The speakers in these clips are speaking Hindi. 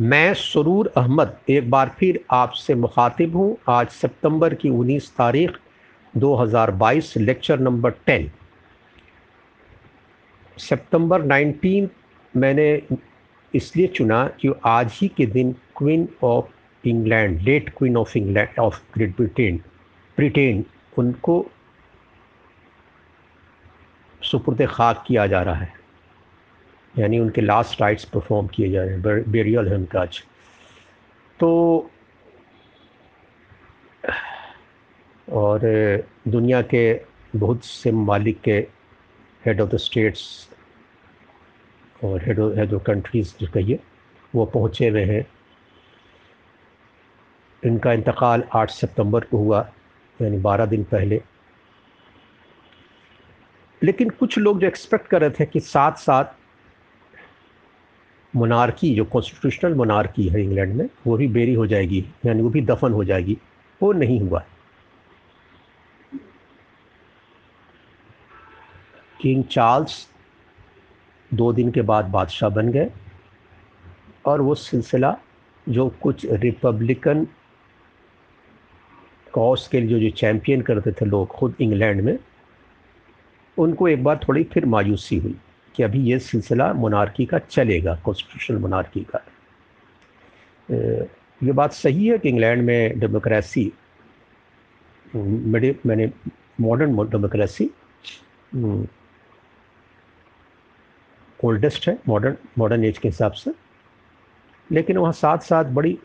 मैं सरूर अहमद एक बार फिर आपसे मुखातिब हूँ। आज सितंबर की 19 तारीख 2022 लेक्चर नंबर 10 सितंबर 19 मैंने इसलिए चुना कि आज ही के दिन queen of England, late queen of England, of great Britain Britain, उनको सुपुर्द खाक किया जा रहा है। यानी उनके लास्ट राइट्स परफॉर्म किए जा रहे हैं बेरियल है उनका आज। तो और, दुनिया के बहुत से ममालिक के हेड ऑफ़ द स्टेट्स और हेड हेड ऑफ़ कंट्रीज़ जो कहिए, वो पहुँचे हुए हैं। इनका इंतकाल 8 सितंबर को हुआ, यानी 12 दिन पहले। लेकिन कुछ लोग जो एक्सपेक्ट कर रहे थे कि साथ साथ मोनार्की जो कॉन्स्टिट्यूशनल मोनार्की है इंग्लैंड में, वो भी बेरी हो जाएगी, यानी वो भी दफन हो जाएगी। वो नहीं हुआ। है किंग चार्ल्स दो दिन के बाद बादशाह बन गए और वो सिलसिला जो कुछ रिपब्लिकन कॉज के लिए जो जो चैम्पियन करते थे लोग खुद इंग्लैंड में, उनको एक बार थोड़ी फिर मायूसी हुई। कि अभी ये सिलसिला मोनार्की का चलेगा कॉन्स्टिट्यूशनल मोनार्की का। ये बात सही है कि इंग्लैंड में डेमोक्रेसी मैंने मॉडर्न डेमोक्रेसी ओल्डेस्ट है मॉडर्न मॉडर्न एज के हिसाब से। लेकिन वहाँ साथ साथ बड़ी,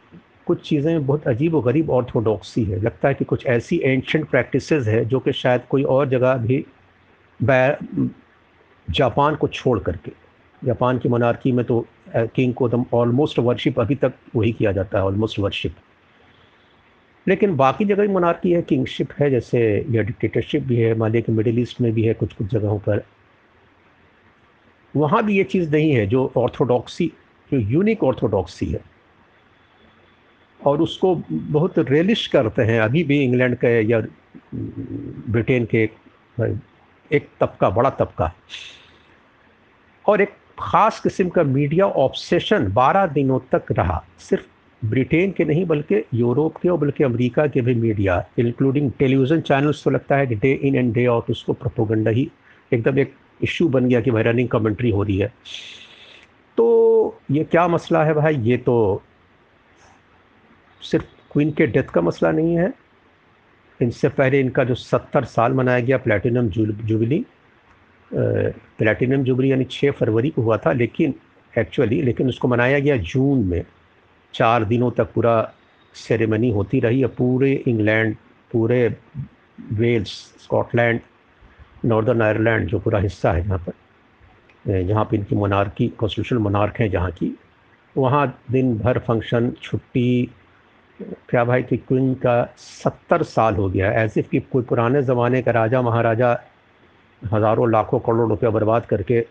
कुछ चीज़ें बहुत अजीब व गरीब ऑर्थोडॉक्सी है। लगता है कि कुछ ऐसी एंशंट प्रैक्टिसेस है जो कि शायद कोई और जगह भी जापान को छोड़ करके। जापान की मनारकी में तो किंग को दम ऑलमोस्ट वर्शिप अभी तक वही किया जाता है ऑलमोस्ट वर्शिप लेकिन बाकी जगह मनारकी है किंगशिप है, जैसे यह डिक्टेटरशिप भी है मान लिया कि मिडिल ईस्ट में भी है कुछ कुछ जगहों पर। वहाँ भी ये चीज़ नहीं है, जो ऑर्थोडॉक्सी जो यूनिक ऑर्थोडॉक्सी है। और उसको बहुत रेलिश करते हैं, अभी भी इंग्लैंड के या, ब्रिटेन के एक तबका, बड़ा तबका और एक ख़ास किस्म का मीडिया ऑब्सेशन 12 दिनों तक रहा। सिर्फ़ ब्रिटेन के नहीं, बल्कि यूरोप के और बल्कि अमेरिका के भी मीडिया इंक्लूडिंग टेलीविज़न चैनल्स तो लगता है कि day in and day out उसको प्रोपोगंडा ही एकदम एक इशू बन गया कि भाई रनिंग कमेंट्री हो रही है। तो ये क्या मसला है भाई? ये तो सिर्फ़ क्वीन के डेथ का मसला नहीं है। इनसे पहले इनका जो सत्तर साल मनाया गया प्लेटिनम जुबली प्लेटिनम जुबली यानी छः फरवरी को हुआ था, लेकिन एक्चुअली लेकिन उसको मनाया गया जून में। चार दिनों तक पूरा सेरेमनी होती रही है पूरे इंग्लैंड, पूरे वेल्स, स्कॉटलैंड, नॉर्दर्न आयरलैंड, जो पूरा हिस्सा है यहाँ पर जहाँ पर इनकी मोनार्की कॉन्स्टिट्यूशन मोनार्क हैं जहाँ की, वहाँ दिन भर फ़ंक्शन छुट्टी क्या भाई कि क्वीन का सत्तर साल हो गया एज इफ़ कि कोई पुराने ज़माने का राजा महाराजा हज़ारों लाखों करोड़ रुपया बर्बाद करके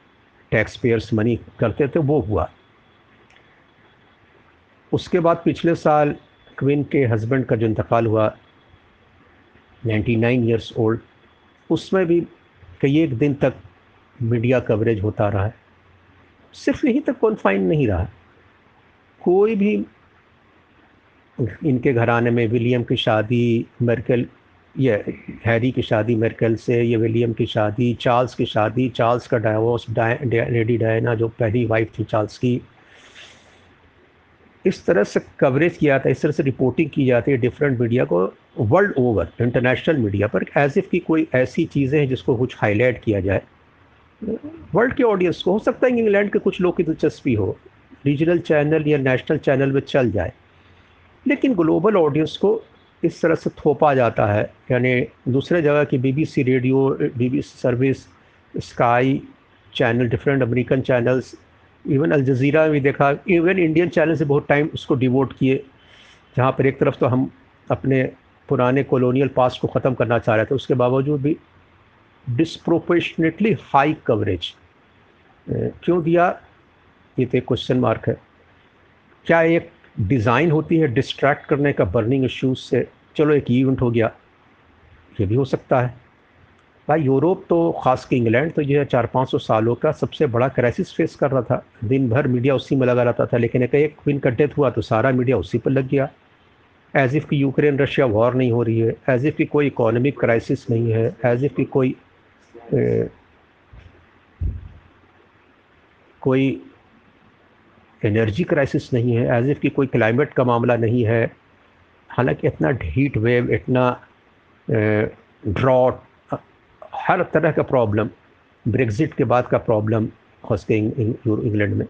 टैक्स पेयर्स मनी करते थे, वो हुआ। उसके बाद पिछले साल क्वीन के हस्बैंड का जो इंतकाल हुआ 99 ईयर्स ओल्ड उसमें भी कई एक दिन तक मीडिया कवरेज होता रहा है। सिर्फ़ यहीं तक कॉन्फाइन नहीं रहा। कोई भी इनके घराने में विलियम की शादी मेरकल, ये हैरी की शादी मेरकल से, ये विलियम की शादी, चार्ल्स की शादी, चार्ल्स का डाइवोर्स लेडी डायना जो पहली वाइफ थी चार्ल्स की। इस तरह से कवरेज किया था इस तरह से रिपोर्टिंग की जाती है डिफरेंट मीडिया को वर्ल्ड ओवर इंटरनेशनल मीडिया पर एज इफ़ की कोई ऐसी चीज़ें हैं जिसको कुछ हाईलाइट किया जाए। वर्ल्ड के ऑडियंस को, हो सकता है इंग्लैंड के कुछ लोग की दिलचस्पी हो रीजनल चैनल या नेशनल चैनल में चल जाए। लेकिन ग्लोबल ऑडियंस को इस तरह से थोपा जाता है, यानी दूसरे जगह की BBC radio, BBC service, sky channel, different American channels, even Al Jazeera भी देखा, इवन इंडियन चैनल से बहुत टाइम उसको डिवोट किए, जहाँ पर एक तरफ़ तो हम अपने पुराने कॉलोनियल पास को ख़त्म करना चाह रहे थे, उसके बावजूद भी डिसप्रोपोर्शनेटली हाई कवरेज क्यों दिया? ये तो एक क्वेश्चन मार्क है। क्या एक डिज़ाइन होती है डिस्ट्रैक्ट करने का बर्निंग इश्यूज़ से चलो एक इवेंट हो गया ये भी हो सकता है। भाई यूरोप तो ख़ास के इंग्लैंड तो जो है चार पाँच सौ सालों का सबसे बड़ा क्राइसिस फेस कर रहा था। दिन भर मीडिया उसी में लगा रहता था लेकिन एक एक क्वीन का डेथ हुआ तो सारा मीडिया उसी पर लग गया। एज इफ़ की यूक्रेन रशिया वॉर नहीं हो रही है एज इफ़ की कोई इकोनॉमिक क्राइसिस नहीं है एज इफ़ की कोई ए, कोई एनर्जी क्राइसिस नहीं है एज इफ़ की कोई क्लाइमेट का मामला नहीं है। हालाँकि इतना हीट वेव इतना ड्रॉट हर तरह का प्रॉब्लम ब्रेग्ज़िट के बाद का प्रॉब्लम के इंग्लैंड में।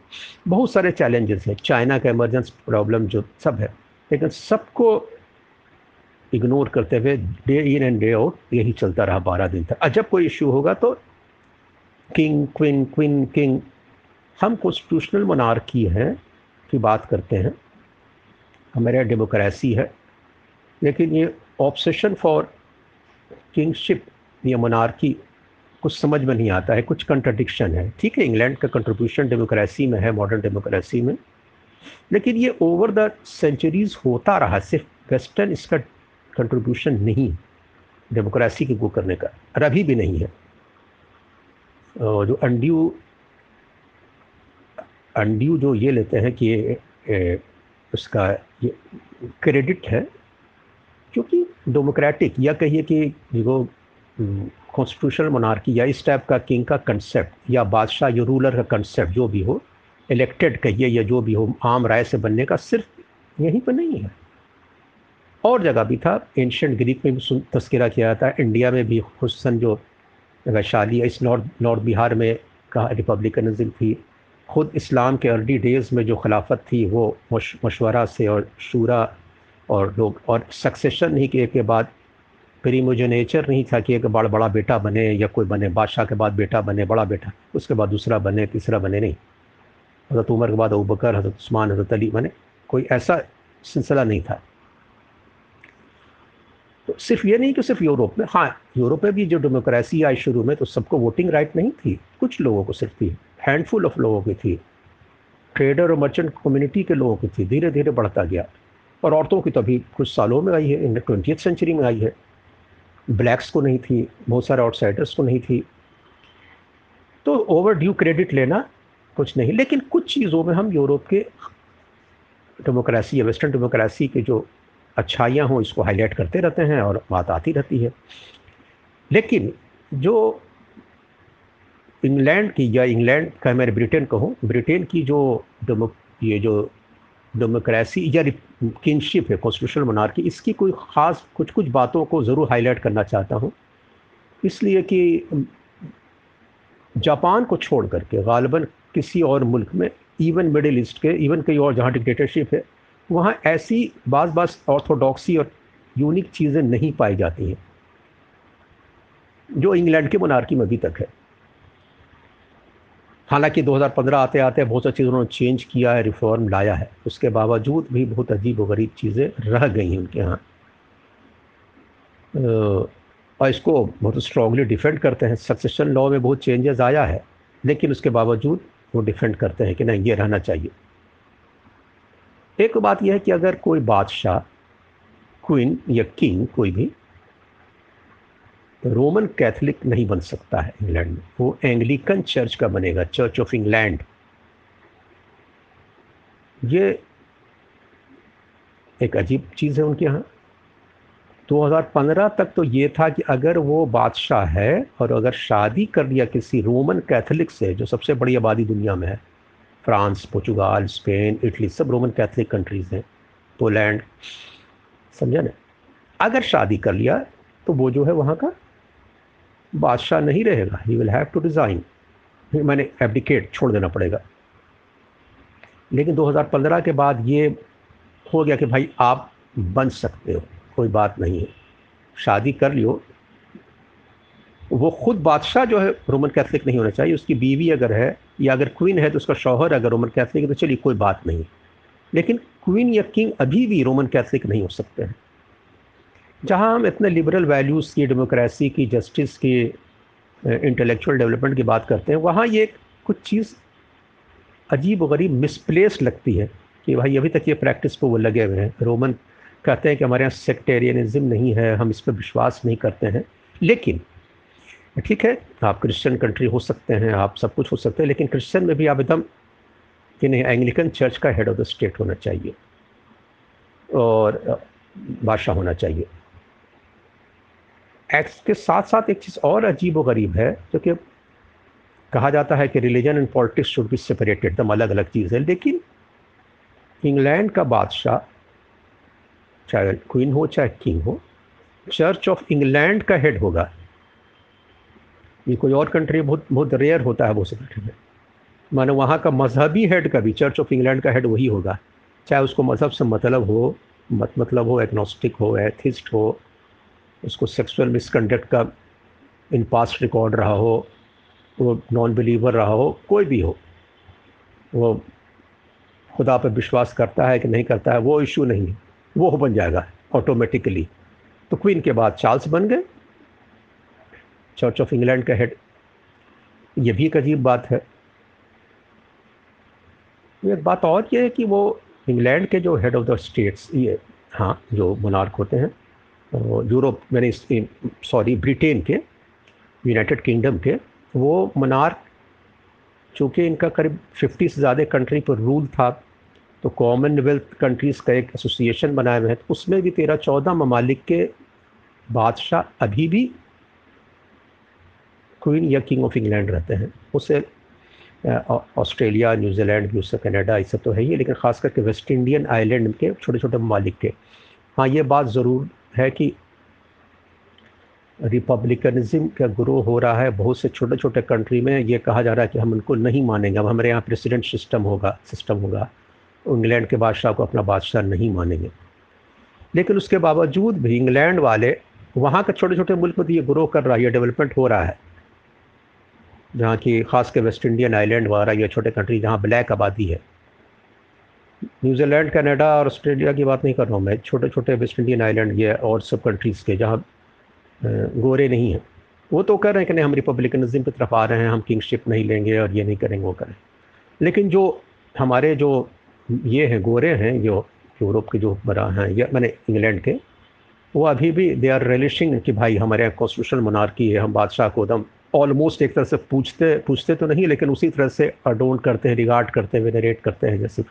बहुत सारे चैलेंजेस हैं। चाइना का इमरजेंस प्रॉब्लम जो सब है। लेकिन सबको इग्नोर करते हुए day in and day out यही चलता रहा बारह दिन तक। जब कोई इशू होगा तो किंग क्विन क्विन किंग हम कॉन्स्टिट्यूशनल मनारकी हैं की बात करते हैं। हमारे डेमोक्रेसी है। लेकिन ये ऑब्सेशन फॉर किंगशिप या मनारकी कुछ समझ में नहीं आता है, कुछ कंट्रडिक्शन है। ठीक है इंग्लैंड का कंट्रीब्यूशन डेमोक्रेसी में है मॉडर्न डेमोक्रेसी में। लेकिन ये ओवर द सेंचुरीज होता रहा, सिर्फ़ वेस्टर्न इसका कंट्रीब्यूशन नहीं डेमोक्रेसी के गो करने का। और अभी भी नहीं है। जो अनड्यू अनड्यू जो ये लेते हैं कि ये उसका ये क्रेडिट है, क्योंकि डेमोक्रेटिक या कहिए कि जो कॉन्स्टिट्यूशनल मोनार्की या इस टाइप का किंग का कंसेप्ट या बादशाह या रूलर का कंसेप्ट जो भी हो इलेक्टेड कहिए या जो भी हो, आम राय से बनने का सिर्फ़ यहीं पर नहीं है। और जगह भी था एंशंट ग्रीक में भी तस्करा किया जाता है इंडिया में भी हुसन जो वैशाली इस नॉर्थ नॉर्थ बिहार में का रिपब्लिकनिज्म थी खुद इस्लाम के अर्ली डेज़ में जो खिलाफत थी, वो मशवरा से और शूरा और लोग, और सक्सेशन नहीं किए के बाद नेचर नहीं था कि एक बड़ा बड़ा बेटा बने या कोई बने। बादशाह के बाद बेटा बने, बड़ा बेटा, उसके बाद दूसरा बने, तीसरा बने नहीं। हज़रत उमर के बाद अबू बकर हज़रत उस्मान, हज़रत अली बने। कोई ऐसा सिलसिला नहीं था। तो सिर्फ़ ये नहीं कि सिर्फ़ यूरोप में हाँ यूरोप में भी जो डेमोक्रेसी आई शुरू में तो सबको वोटिंग राइट नहीं थी। कुछ लोगों को सिर्फ़ थी। हैंडफुल ऑफ़ लोगों की थी। ट्रेडर और मर्चेंट कम्युनिटी के लोगों की थी। धीरे धीरे बढ़ता गया। और औरतों की तो अभी कुछ सालों में आई है इन ट्वेंटी सेंचुरी में आई है। ब्लैक्स को नहीं थी, बहुत सारे आउटसाइडर्स को नहीं थी। तो ओवर ड्यू क्रेडिट लेना कुछ नहीं, लेकिन कुछ चीज़ों में हम यूरोप के डेमोक्रेसी या वेस्टर्न डेमोक्रेसी के जो अच्छाइयाँ हों, इसको हाईलाइट करते रहते हैं और बात आती रहती है। लेकिन जो इंग्लैंड की, या इंग्लैंड का मैं ब्रिटेन कहूँ, ब्रिटेन की जो डेमो, ये जो डेमोक्रेसी, या किंगशिप है, कॉन्स्टिट्यूशनल मोनार्की इसकी कोई ख़ास कुछ कुछ बातों को ज़रूर हाईलाइट करना चाहता हूँ। इसलिए कि जापान को छोड़ करके गालबा किसी और मुल्क में इवन मिडिल ईस्ट के इवन कई और जहाँ डिक्टेटरशिप है, वहाँ ऐसी बास बास ऑर्थोडॉक्सी और यूनिक चीज़ें नहीं पाई जाती हैं, जो इंग्लैंड के मोनार्की में अभी तक है। हालाँकि 2015 आते आते बहुत सारी चीज़ों उन्होंने चेंज किया है रिफॉर्म लाया है। उसके बावजूद भी बहुत अजीब व गरीब चीज़ें रह गई हैं उनके यहाँ। और इसको बहुत स्ट्रांगली डिफेंड करते हैं। सक्सेशन लॉ में बहुत चेंजेस आया है, लेकिन उसके बावजूद वो डिफेंड करते हैं कि नहीं, ये रहना चाहिए। एक बात यह है कि अगर कोई बादशाह क्वीन या किंग कोई भी रोमन कैथोलिक नहीं बन सकता है इंग्लैंड में। वो एंग्लिकन चर्च का बनेगा, चर्च ऑफ़ इंग्लैंड। ये एक अजीब चीज़ है उनके यहाँ। 2015 तक तो ये था कि अगर वो बादशाह है और अगर शादी कर लिया किसी रोमन कैथोलिक से, जो सबसे बड़ी आबादी दुनिया में है, फ्रांस, पुर्तगाल, स्पेन, इटली, सब रोमन कैथोलिक कंट्रीज़ हैं, पोलैंड, समझा ना? अगर शादी कर लिया तो वो जो है वहाँ का बादशाह नहीं रहेगा। He will have to resign मैंने एब्डिकेट छोड़ देना पड़ेगा। लेकिन 2015 के बाद ये हो गया कि भाई आप बन सकते हो, कोई बात नहीं है। शादी कर लियो। वो खुद बादशाह जो है रोमन कैथलिक नहीं होना चाहिए। उसकी बीवी अगर है या अगर क्वीन है तो उसका शौहर अगर रोमन कैथलिक है तो चलिए कोई बात नहीं। लेकिन क्वीन या किंग अभी भी रोमन कैथलिक नहीं हो सकते हैं। जहाँ हम इतने लिबरल वैल्यूज़ की डेमोक्रेसी की जस्टिस की इंटेलेक्चुअल डेवलपमेंट की बात करते हैं, वहाँ ये कुछ चीज़ अजीब गरीब मिसप्लेस लगती है कि भाई अभी तक ये प्रैक्टिस पर वो लगे हुए हैं। रोमन कहते हैं कि हमारे यहाँ सेक्टेरियनिज़म नहीं है, हम इस पर विश्वास नहीं करते हैं। लेकिन, ठीक है, आप क्रिश्चियन कंट्री हो सकते हैं, आप सब कुछ हो सकते हैं, लेकिन क्रिश्चियन में भी आप एकदम कि नहीं एंग्लिकन चर्च का हेड ऑफ़ द स्टेट होना चाहिए और बादशाह होना चाहिए। एक्स के साथ साथ एक चीज़ और अजीब व गरीब है, जो कि कहा जाता है कि religion and politics should be separated दम अलग अलग चीज़। है लेकिन इंग्लैंड का बादशाह, चाहे क्वीन हो, चाहे किंग हो चर्च ऑफ़ इंग्लैंड का हेड होगा। ये कोई और कंट्री बहुत बहुत रेयर होता है वो सब में। मानो वहाँ का मजहबी हेड का भी चर्च ऑफ़ इंग्लैंड का हेड वही होगा। चाहे उसको मज़हब से मतलब हो, मत मतलब हो एग्नोस्टिक हो एथिस्ट हो उसको सेक्सुअल मिसकंडक्ट का इन पास्ट रिकॉर्ड रहा हो, वो नॉन बिलीवर रहा हो, कोई भी हो, वो खुदा पर विश्वास करता है कि नहीं करता है, वो इशू नहीं है, वो बन जाएगा ऑटोमेटिकली तो क्वीन के बाद चार्ल्स बन गए. चर्च ऑफ़ इंग्लैंड का हेड ये भी एक अजीब बात है. एक बात और ये है कि वो इंग्लैंड के जो हेड ऑफ़ द स्टेट्स ये हाँ जो मुनार्क होते हैं यूरोप, मैंने सॉरी, ब्रिटेन के, यूनाइटेड किंगडम के, वो मोनार्क, चूँकि इनका करीब 50 से ज़्यादा कंट्री पर रूल था तो कॉमनवेल्थ कंट्रीज़ का एक एसोसिएशन बनाए हुए हैं तो उसमें भी तेरह चौदह ममालिक के बादशाह अभी भी क्वीन या किंग ऑफ़ इंग्लैंड रहते हैं। उसे ऑस्ट्रेलिया, न्यूजीलैंड भी उससे कनाडा, ये सब तो है ही, लेकिन ख़ास करके वेस्ट इंडियन आइलैंड के छोटे छोटे ममालिक के। हाँ ये बात ज़रूर है कि रिपब्लिकनिज़म का ग्रो हो रहा है, बहुत से छोटे छोटे कंट्री में ये कहा जा रहा है कि हम उनको नहीं मानेंगे। अब हमारे यहाँ प्रेसिडेंट सिस्टम होगा सिस्टम होगा, इंग्लैंड के बादशाह को अपना बादशाह नहीं मानेंगे। लेकिन उसके बावजूद भी इंग्लैंड वाले, वहाँ के छोटे छोटे मुल्क में तो ये ग्रो कर रहा है, ये डेवलपमेंट हो रहा है। जहाँ की ख़ास के वेस्ट इंडियन आइलैंड वगैरह ये छोटे कंट्री जहाँ ब्लैक आबादी है। न्यूजीलैंड, कनाडा और ऑस्ट्रेलिया की बात नहीं कर रहा हूँ मैं। छोटे छोटे वेस्ट इंडियन आइलैंड ये और सब कंट्रीज़ के जहाँ गोरे नहीं हैं। वो तो कर रहे हैं कि नहीं, हम रिपब्लिकनिज्म की तरफ़ आ रहे हैं, हम किंगशिप नहीं लेंगे और ये नहीं करेंगे, वो करें। लेकिन जो हमारे जो ये हैं, गोरे हैं, जो यूरोप के जो बड़ा हैं, या मैंने इंग्लैंड के, वो अभी भी दे आर रिलिशिंग कि भाई हमारे यहाँ कॉन्स्टिट्यूशनल मोनार्की है, हम बादशाह को एकदम ऑलमोस्ट एक तरह से पूछते पूछते तो नहीं, लेकिन उसी तरह से अडोन करते हैं रिगार्ड करते हैं वेनरेट करते हैं, जैसे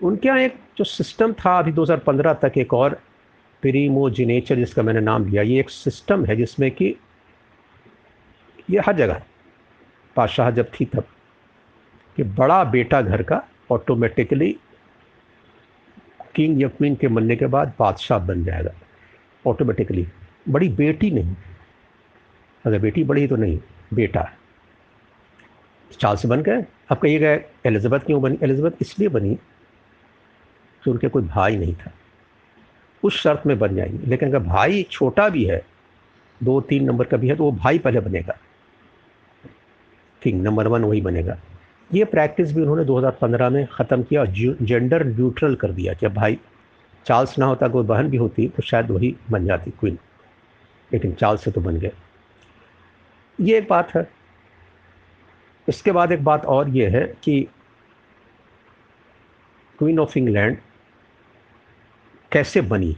उनके यहाँ एक जो सिस्टम था अभी 2015 तक एक और प्रीमोजिनेचर जिसका मैंने नाम लिया, ये एक सिस्टम है जिसमें कि ये हर जगह, बादशाह जब थी तब, कि बड़ा बेटा घर का ऑटोमेटिकली किंग या क्वीन के बनने के बाद बादशाह बन जाएगा ऑटोमेटिकली बड़ी बेटी नहीं, अगर बेटी बड़ी तो नहीं, बेटा। चार्ल्स बन गए। अब कहिएगा, एलिजाबेथ क्यों बनी? एलिजाबेथ इसलिए बनी कि उनके कोई भाई नहीं था। उस शर्त में बन जाएँगे। लेकिन अगर भाई छोटा भी है, दो, तीन नंबर का भी है तो वो भाई पहले बनेगा। किंग नंबर वन वही बनेगा। ये प्रैक्टिस भी उन्होंने 2015 में ख़त्म किया और जेंडर न्यूट्रल कर दिया। कि भाई चार्ल्स ना होता, कोई बहन भी होती तो शायद वही बन जाती, क्वीन। लेकिन चार्ल्स से तो बन गए। ये एक बात है। इसके बाद एक बात और ये है कि क्वीन ऑफ़ इंग्लैंड कैसे बनी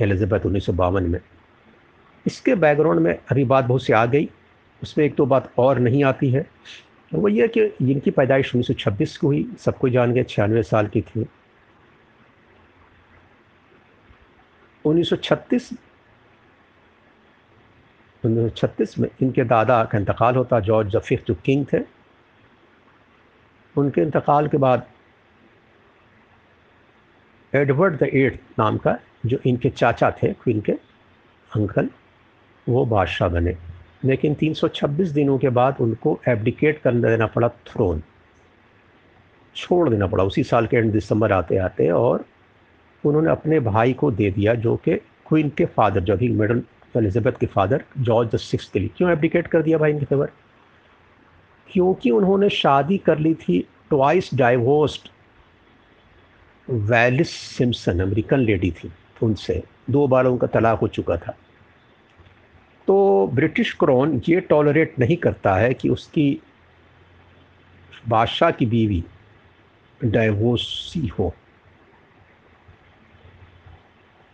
एलिजाबेथ उन्नीस सौ बावन में? इसके बैकग्राउंड में अभी बात बहुत सी आ गई। उसमें एक तो बात और नहीं आती है। वो ये कि इनकी पैदाइश उन्नीस को हुई। सबको जान गए, छियानवे साल की थी। 1936 1936 में इनके दादा का इंतकाल होता। जॉर्ज जफिक जो किंग थे। उनके इंतकाल के बाद एडवर्ड द एट नाम का जो इनके चाचा थे, क्वीन के अंकल, वो बादशाह बने। लेकिन 326 दिनों के बाद उनको एबडिकेट कर देना पड़ा थ्रोन छोड़ देना पड़ा। उसी साल के एंड दिसंबर आते आते और उन्होंने अपने भाई को दे दिया, जो कि क्वीन के फादर जो अभी मेडल एलिजाबेथ के फादर जॉर्ज द सिक्स के लिए। क्यों एब्डिकेट कर दिया भाई इनके फेवर क्योंकि उन्होंने शादी कर ली थी twice divorced Wallis Simpson American lady थी उनसे। दो बार उनका तलाक हो चुका था। तो ब्रिटिश क्रोन ये टॉलरेट नहीं करता है कि उसकी बादशाह की बीवी डाइवोर्सी हो।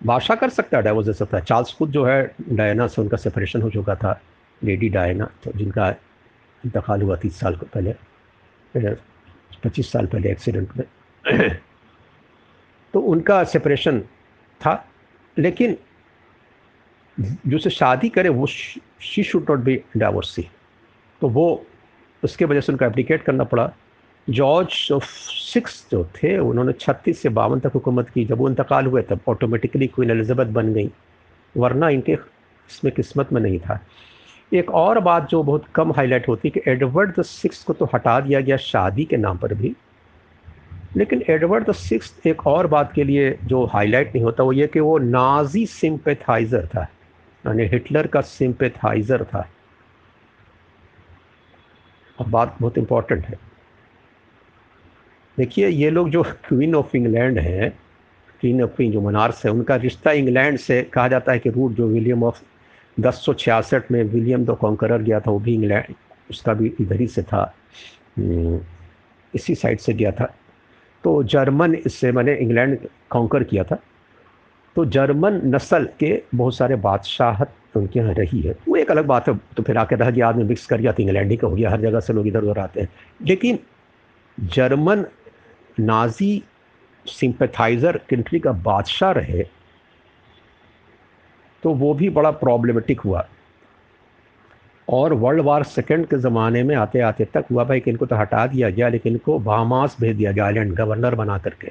बादशाह कर सकता है डाइवोर्स दे सकता है। चार्ल्स खुद जो है डायना से उनका सेपरेशन हो चुका था। लेडी डायना तो जिनका इंतकाल हुआ तीस साल पहले, पच्चीस साल पहले एक्सीडेंट में। तो उनका सेपरेशन था। लेकिन जो से शादी करे, वो she should not be divorcee तो वो उसके वजह से उनका एप्लीकेट करना पड़ा। जॉर्ज ऑफ़ सिक्स जो थे, उन्होंने छत्तीस से बावन तक हुकूमत की। जब वो इंतकाल हुए, तब ऑटोमेटिकली क्वीन एलिजाबेथ बन गई। वरना इनके इसमें किस्मत में नहीं था। एक और बात जो बहुत कम हाईलाइट होती है कि एडवर्ड द सिक्स को तो हटा दिया गया शादी के नाम पर भी। लेकिन एडवर्ड द सिक्स एक और बात के लिए जो हाईलाइट नहीं होता वो ये कि वो नाजी सिंपेथाइज़र था यानी हिटलर का सिंपेथाइज़र था। अब बात बहुत इम्पोर्टेंट है। देखिए ये लोग जो क्वीन ऑफ़ इंग्लैंड हैं क्वीन ऑफ़ जो मनार्स है उनका रिश्ता इंग्लैंड से कहा जाता है कि रूट जो विलियम ऑफ़ दस में विलियम द कॉन्करर गया था वो भी इंग्लैंड उसका भी इधर ही से था। हम्म, इसी साइड से गया था। तो जर्मन, इससे मैंने इंग्लैंड कॉन्कर किया था। तो जर्मन नस्ल के बहुत सारे बादशाहत उनके यहाँ रही है। वो एक अलग बात है तो फिर आकर रह गया, आदमी मिक्स कर गया तो इंग्लैंड ही का हो गया, हर जगह से लोग इधर उधर आते हैं। लेकिन जर्मन नाजी सिंपथाइज़र कंट्री का बादशाह रहे तो वो भी बड़ा प्रॉब्लमेटिक हुआ। और वर्ल्ड वार सेकेंड के ज़माने में आते आते तक हुआ भाई कि इनको तो हटा दिया गया, लेकिन इनको बामास भेज दिया गया आइलैंड गवर्नर बना करके।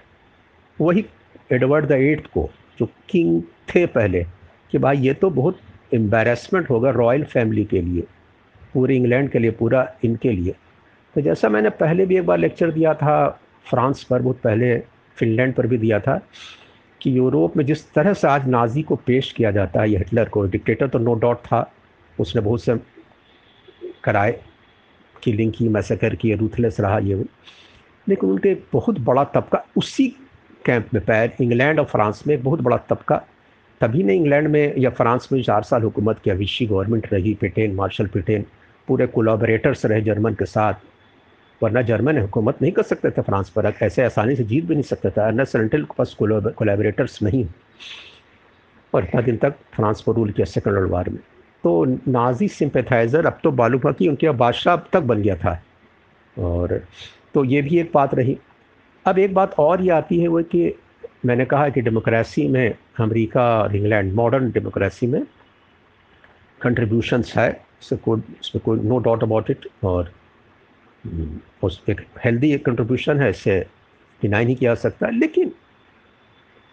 वही एडवर्ड द एट्थ को, जो किंग थे पहले, कि भाई ये तो बहुत एम्बेरसमेंट होगा रॉयल फैमिली के लिए, पूरे इंग्लैंड के लिए, पूरा इनके लिए। तो जैसा मैंने पहले भी एक बार लेक्चर दिया था, फ्रांस पर, बहुत पहले फिनलैंड पर भी दिया था, कि यूरोप में जिस तरह से आज नाजी को पेश किया जाता है हिटलर को डिक्टेटर तो नो डाउट था, उसने बहुत से कराए किलिंग की मैसेकर, की रूथलेस रहा ये वो। लेकिन उनके बहुत बड़ा तबका उसी कैंप में, पैर इंग्लैंड और फ्रांस में बहुत बड़ा तबका। तभी ने इंग्लैंड में या फ्रांस में चार साल हुकूमत किया अविशी गवर्नमेंट रही पिटेन मार्शल पिटेन पूरे कोलाबरेटर्स रहे जर्मन के साथ। वरना जर्मन हुकूमत नहीं कर सकते थे फ्रांस पर, ऐसे आसानी से जीत भी नहीं सकता था। अनस सेंट्रल के पास कोलाबरेटर्स नहीं और इतना दिन तक फ्रांस पर रूल किया सेकेंड वर्ल्ड वार में। तो नाजी सिंपथाइज़र अब तो बालूफा की उनके बादशाह अब तक बन गया था। और तो ये भी एक बात रही। अब एक बात और ये आती है वो कि मैंने कहा कि डेमोक्रेसी में अमेरिका और इंग्लैंड, मॉडर्न डेमोक्रेसी में कंट्रीब्यूशंस है, इससे कोई, इसमें कोई नो डाउट अबाउट इट और उस एक हेल्दी एक कंट्रीब्यूशन है, इससे डिनाई नहीं किया सकता। लेकिन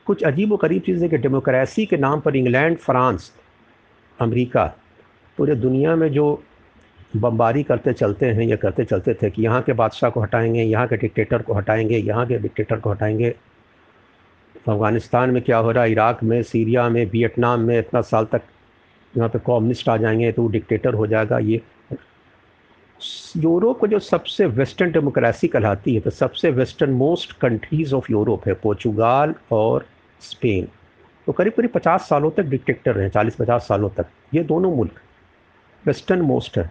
कुछ अजीब व करीब चीज़ें कि डेमोक्रेसी के नाम पर इंग्लैंड, फ्रांस, अमेरिका पूरे दुनिया में जो बमबारी करते चलते हैं या करते चलते थे कि यहाँ के बादशाह को हटाएँगे, यहाँ के डिक्टेटर को हटाएँगे, यहाँ के डिक्टेटर को हटाएँगे अफ़गानिस्तान में क्या हो रहा है? इराक में, सीरिया में, वियतनाम में इतना साल तक यहाँ पे कॉम्युनिस्ट आ जाएँगे तो वो डिक्टेटर हो जाएगा। ये यूरोप को जो सबसे वेस्टर्न डेमोक्रेसी कहलाती है तो सबसे western most countries of Europe है पोर्चुगाल और स्पेन तो करीब करीब पचास सालों तक डिक्टेटर रहे चालीस पचास सालों तक। ये दोनों मुल्क वेस्टर्न मोस्ट है।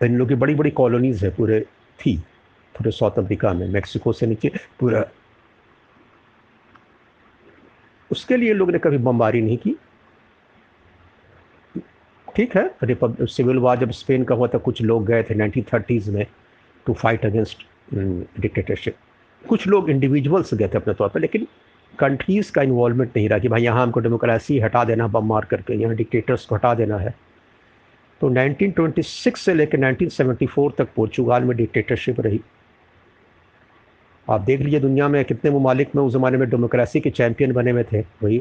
इन लोग की बड़ी बड़ी कॉलोनीज़ है पूरे, थी, पूरे साउथ अफ्रीका में मेक्सिको से नीचे, पूरा। उसके लिए लोग ने कभी बमबारी नहीं की। ठीक है रिपब सिविल वार जब स्पेन का हुआ था, कुछ लोग गए थे नाइनटीन थर्टीज़ में टू फाइट अगेंस्ट डिक्टेटरशिप कुछ लोग इंडिविजुअल्स गए थे अपने तौर पर, लेकिन कंट्रीज़ का इन्वॉल्वमेंट नहीं रहा कि भाई यहाँ हमको डेमोक्रेसी हटा देना बम मार करके, यहाँ डिक्टेटर्स को हटा देना है। तो 1926 से लेकर 1974 तक पोर्चुगाल में डिक्टेटरशिप रही। आप देख लीजिए दुनिया में कितने ममालिक में उस ज़माने में डेमोक्रेसी के चैम्पियन बने हुए थे, वही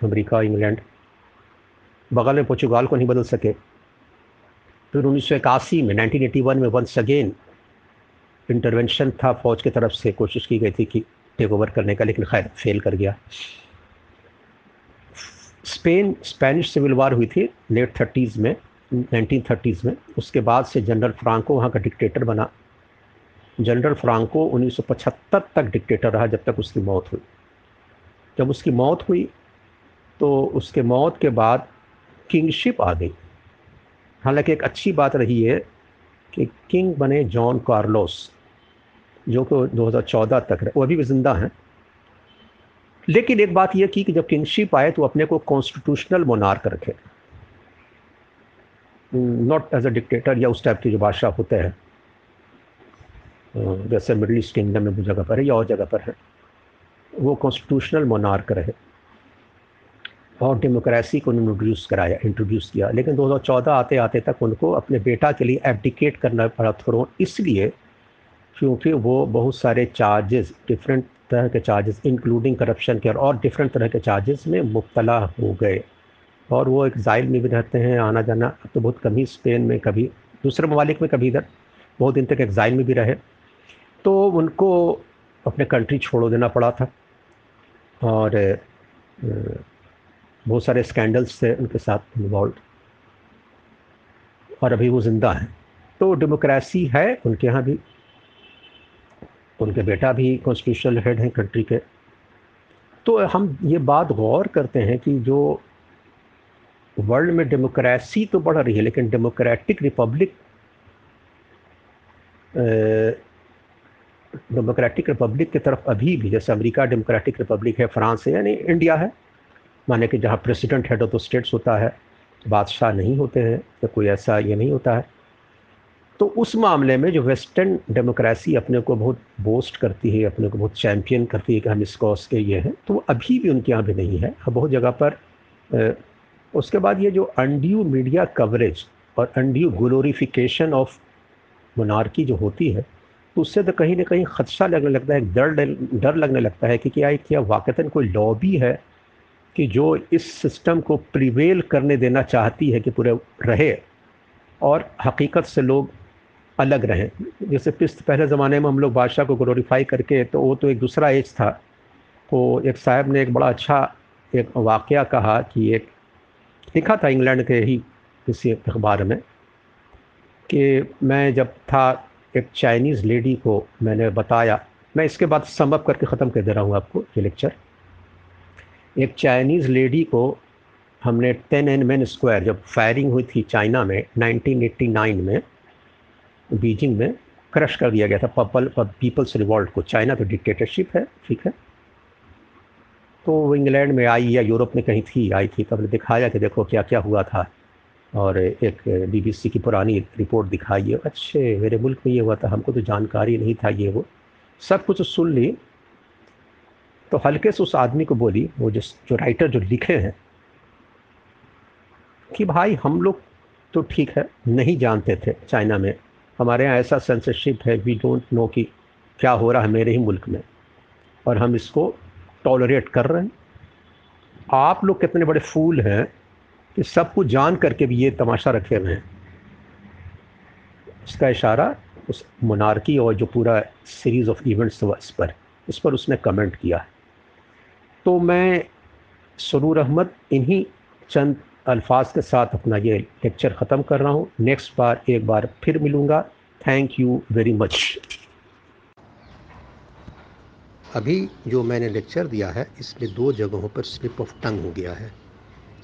अमेरिका, इंग्लैंड। बगल में पोर्चुगाल को नहीं बदल सके। फिर उन्नीस सौ इक्यासी में 1981 में वंस अगेन इंटरवेंशन था फौज की तरफ़ से, कोशिश की गई थी कि टेक ओवर करने का, लेकिन खैर फेल कर गया। स्पेन स्पेनिश सिविल वार हुई थी लेट थर्टीज़ में नाइनटीन थर्टीज़ में। उसके बाद से जनरल फ्रांको वहाँ का डिक्टेटर बना। जनरल फ्रांको 1975 तक डिक्टेटर रहा, जब तक उसकी मौत हुई। जब उसकी मौत हुई तो उसके मौत के बाद किंगशिप आ गई। हालाँकि एक अच्छी बात रही है कि किंग बने जॉन कार्लोस। जो कि 2014 तक रहे, वो अभी भी ज़िंदा हैं। लेकिन एक बात यह की कि जब किंगशिप आए तो अपने को कॉन्स्टिट्यूशनल मोनार्क रखे। नॉट एज अ डिक्टेटर या उस टाइप के जो बादशाह होते हैं। जैसे मिडल ईस्ट किंगडम में वो जगह पर है या और जगह पर है। वो कॉन्स्टिट्यूशनल मोनार्क रहे। और डेमोक्रेसी को उन्होंने इंट्रोड्यूस कराया इंट्रोड्यूस किया। लेकिन 2014 आते आते तक उनको अपने बेटा के लिए एब्डिकेट करना पड़ा थ्रोन इसलिए क्योंकि वो बहुत सारे चार्जेस डिफरेंट तरह के चार्जेस इंक्लूडिंग करप्शन के और डिफरेंट तरह के चार्जेस में मुबतला हो गए। और वो एग्ज़ाइल में भी रहते हैं आना जाना अब तो बहुत कम ही स्पेन में, कभी दूसरे ममालिक में, कभी इधर। बहुत दिन तक एग्ज़ाइल में भी रहे। तो उनको अपने कंट्री छोड़ देना पड़ा था। और बहुत सारे स्कैंडल्स थे उनके साथ इन्वॉल्व और अभी वो ज़िंदा हैं। तो डेमोक्रेसी है उनके यहाँ भी। उनके बेटा भी कॉन्स्टिट्यूशनल हेड हैं कंट्री के। तो हम ये बात गौर करते हैं कि जो वर्ल्ड में डेमोक्रेसी तो बढ़ रही है, लेकिन डेमोक्रेटिक रिपब्लिक डेमोक्रेटिक रिपब्लिक की तरफ़ अभी भी, जैसे अमेरिका डेमोक्रेटिक रिपब्लिक है, फ्रांस है, यानी इंडिया है। माने कि जहाँ president head of the states होता है, बादशाह नहीं होते हैं, या कोई ऐसा ये नहीं होता है। तो उस मामले में जो वेस्टर्न डेमोक्रेसी अपने को बहुत बोस्ट करती है, अपने को बहुत चैम्पियन करती है कि हम इस कॉज के ये हैं तो वो अभी भी उनके यहाँ भी नहीं है। बहुत जगह पर उसके बाद ये जो अनड्यू मीडिया कवरेज और अनड्यू ग्लोरिफिकेशन ऑफ़ मोनार्की जो होती है तो उससे तो कहीं ना कहीं खदशा लगने लगता है डर डर लगने लगता है कि क्या एक क्या वाकता कोई लॉबी है कि जो इस सिस्टम को प्रिवेल करने देना चाहती है कि पूरे रहे। और हकीकत से लोग अलग रहें। जैसे पिस्त पहले ज़माने में हम लोग बादशाह को ग्लोरीफाई करके तो वो तो एक दूसरा एज था। तो एक साहब ने एक बड़ा अच्छा एक वाक़ कहा कि एक, लिखा था इंग्लैंड के ही किसी अखबार में कि मैं जब था एक चाइनीज़ लेडी को मैंने बताया, मैं इसके बाद समअप करके ख़त्म कर दे रहा हूँ आपको ये लेक्चर एक चाइनीज़ लेडी को हमने टेन एन मैन स्क्वायर जब फायरिंग हुई थी चाइना में 1989 में बीजिंग में क्रश कर दिया गया था, पपल पीपल्स रिवॉल्ट को। चाइना तो डिक्टेटरशिप है, ठीक है। तो वो इंग्लैंड में आई या यूरोप में कहीं थी, आई थी तो दिखाया कि देखो क्या क्या हुआ था। और एक बीबीसी की पुरानी रिपोर्ट दिखाई है, अच्छे, मेरे मुल्क में ये हुआ था, हमको तो जानकारी नहीं था ये वो। सब कुछ सुन ली। तो हल्के से उस आदमी को बोली, वो जिस, जो राइटर जो लिखे हैं, कि भाई हम लोग तो ठीक है, नहीं जानते थे चाइना में। हमारे यहाँ ऐसा सेंसरशिप है वी डोंट नो कि क्या हो रहा है मेरे ही मुल्क में। और हम इसको टॉलरेट कर रहे हैं। आप लोग कितने बड़े फूल हैं कि सब कुछ जान करके भी ये तमाशा रखे हुए हैं। उसका इशारा उस मोनार्की और जो पूरा सीरीज़ ऑफ़ इवेंट्स हुआ इस पर इस पर उसने कमेंट किया। है तो मैं सरूर अहमद इन्हीं चंद अल्फाज के साथ अपना ये लेक्चर ख़त्म कर रहा हूँ। नेक्स्ट बार, एक बार फिर मिलूँगा। थैंक यू वेरी मच अभी जो मैंने लेक्चर दिया है, इसमें दो जगहों पर स्लिप ऑफ़ टंग हो गया है।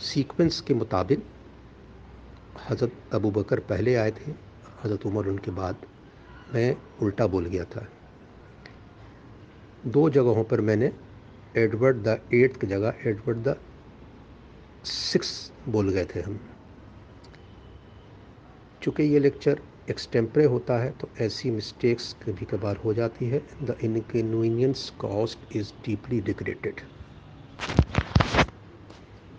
सीक्वेंस के मुताबिक, हज़रत अबू बकर पहले आए थे, हज़रत उमर उनके बाद। मैं उल्टा बोल गया था। दो जगहों पर मैंने एडवर्ड द एट्थ की जगह एडवर्ड द सिक्स बोल गए थे हम। चूँकि ये लेक्चर एक्सटेम्परे होता है तो ऐसी मिस्टेक्स कभी कभार हो जाती है। The inconvenience cost is deeply degraded